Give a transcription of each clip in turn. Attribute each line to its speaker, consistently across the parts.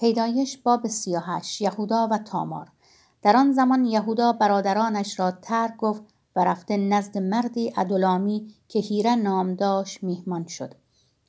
Speaker 1: پیدایش باب سیاهش یهودا و تامار. در آن زمان یهودا برادرانش را ترک گفت و رفته نزد مردی ادولامی که هیره نام داشت میهمان شد.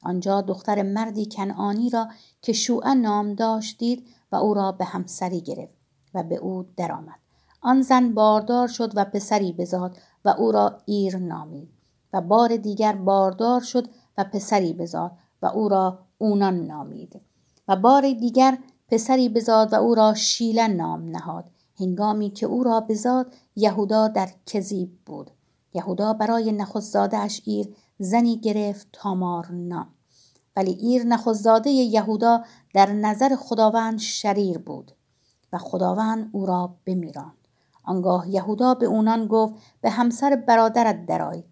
Speaker 1: آنجا دختر مردی کنعانی را که شوعه نام داشت دید و او را به همسری گرفت و به او درآمد. آن زن باردار شد و پسری بزاد و او را ایر نامید و بار دیگر باردار شد و پسری بزاد و او را اونان نامید. و بار دیگر پسری بزاد و او را شیله نام نهاد. هنگامی که او را بزاد یهودا در کذیب بود. یهودا برای نخستزاده اش ایر زنی گرفت تامار نام. ولی ایر نخستزاده یهودا در نظر خداوند شریر بود و خداوند او را بمیراند. آنگاه یهودا به اونان گفت به همسر برادرت درآی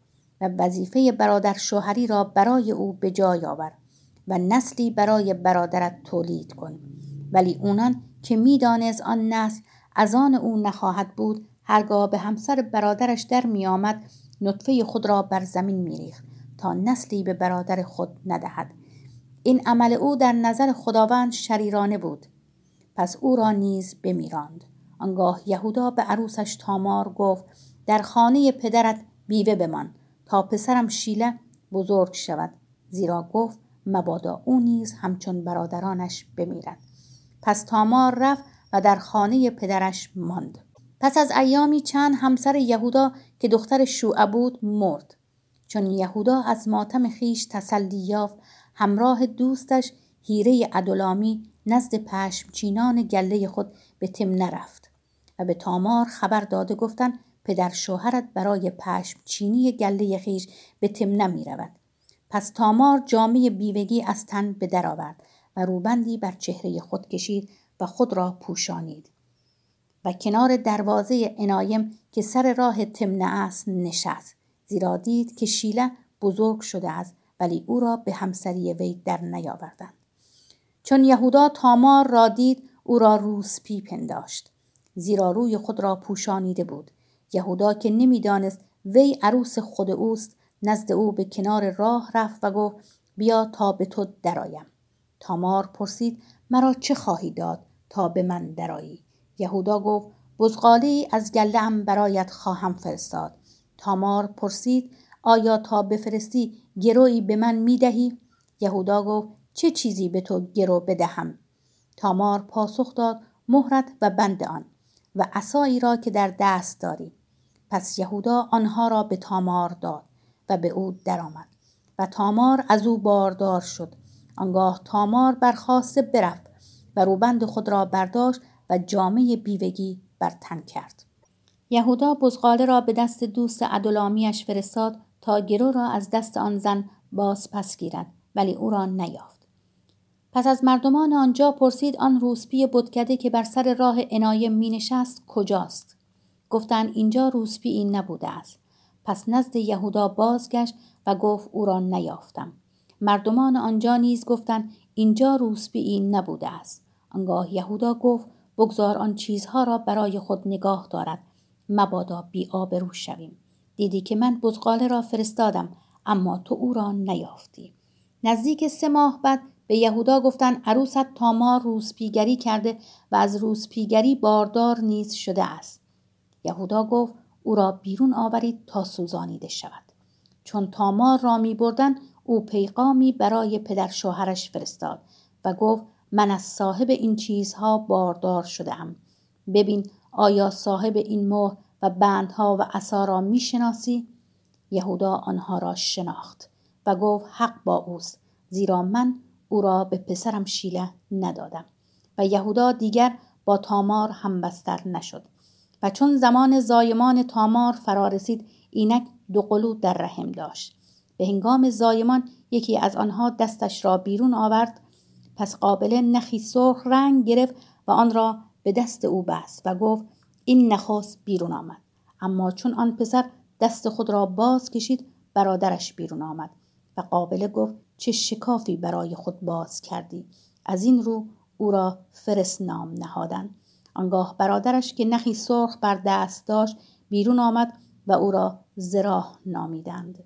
Speaker 1: و وظیفه برادر شوهری را برای او به جای آور. و نسلی برای برادرت تولید کن. ولی اونان که می‌دانست آن نسل از آن او نخواهد بود هرگاه به همسر برادرش در میآمد نطفه خود را بر زمین میریخت تا نسلی به برادر خود ندهد. این عمل او در نظر خداوند شریرانه بود. پس او را نیز بمیراند. آنگاه یهودا به عروسش تامار گفت در خانه پدرت بیوه بمان تا پسرم شیله بزرگ شود. زیرا گفت مبادا او نیز همچون برادرانش بمیرد. پس تامار رفت و در خانه پدرش ماند. پس از ایامی چند همسر یهودا که دختر شوعه بود مرد. چون یهودا از ماتم خیش تسلی یافت همراه دوستش هیره ادولامی نزد پشمچینان گله خود به تم نرفت و به تامار خبر داده گفتن پدر شوهرت برای پشم چینی گله خیش به تم نمی رود. پس تامار جامعه بیوگی از تن به در آورد و روبندی بر چهره خود کشید و خود را پوشانید. و کنار دروازه عنایم که سر راه تمنه است نشست زیرا دید که شیله بزرگ شده است ولی او را به همسری وی در نیاوردند. چون یهودا تامار را دید او را روسپی پنداشت زیرا روی خود را پوشانیده بود. یهودا که نمی‌دانست وی عروس خود اوست نزد او به کنار راه رفت و گفت بیا تا به تو درایم تامار پرسید مرا چه خواهی داد تا به من درایی یهودا گفت بزغالی از گله برایت خواهم فرستاد. تامار پرسید آیا تا بفرستی گروی به من می‌دهی؟ یهودا گفت چه چیزی به تو گرو بدهم؟ تامار پاسخ داد مهرت و بند آن و عصایی را که در دست داری. پس یهودا آنها را به تامار داد. و به او درآمد. و تامار از او باردار شد. آنگاه تامار برخواسته برفت و روبند خود را برداشت و جامعه بیوگی بر تن کرد. یهودا بزغاله را به دست دوست عدلامیش فرستاد تا گرو را از دست آن زن باز پس گیرد ولی او را نیافت. پس از مردمان آنجا پرسید آن روسپی بتکده که بر سر راه عنایه می نشست کجاست؟ گفتند اینجا روسپی این نبوده است. پس نزد یهودا بازگشت و گفت او را نیافتم. مردمان آنجا نیز گفتند اینجا روسپی این نبوده است. آنگاه یهودا گفت بگذار آن چیزها را برای خود نگاه دارد. مبادا بی آبرو شویم. دیدی که من بزغاله را فرستادم اما تو او را نیافتی. نزدیک سه ماه بعد به یهودا گفتند عروست تامار روسپیگری کرده و از روسپیگری باردار نیز شده است. یهودا گفت او را بیرون آورید تا سوزانیده شود. چون تامار را می بردن او پیغامی برای پدر شوهرش فرستاد و گفت من از صاحب این چیزها باردار شدم ببین آیا صاحب این مهر و بندها و عصا را می‌شناسی یهودا آنها را شناخت و گفت حق با اوست زیرا من او را به پسرم شیله ندادم. و یهودا دیگر با تامار همبستر نشد. و چون زمان زایمان تامار فرا رسید اینک دو قلو در رحم داشت. به هنگام زایمان یکی از آنها دستش را بیرون آورد پس قابله نخی سرخ رنگ گرفت و آن را به دست او بست و گفت این نخست بیرون آمد. اما چون آن پسر دست خود را باز کشید برادرش بیرون آمد و قابله گفت چه شکافی برای خود باز کردی؟ از این رو او را فرس نام نهادند آنگاه برادرش که نخی سرخ بر دست داشت بیرون آمد و او را زراح نامیدند.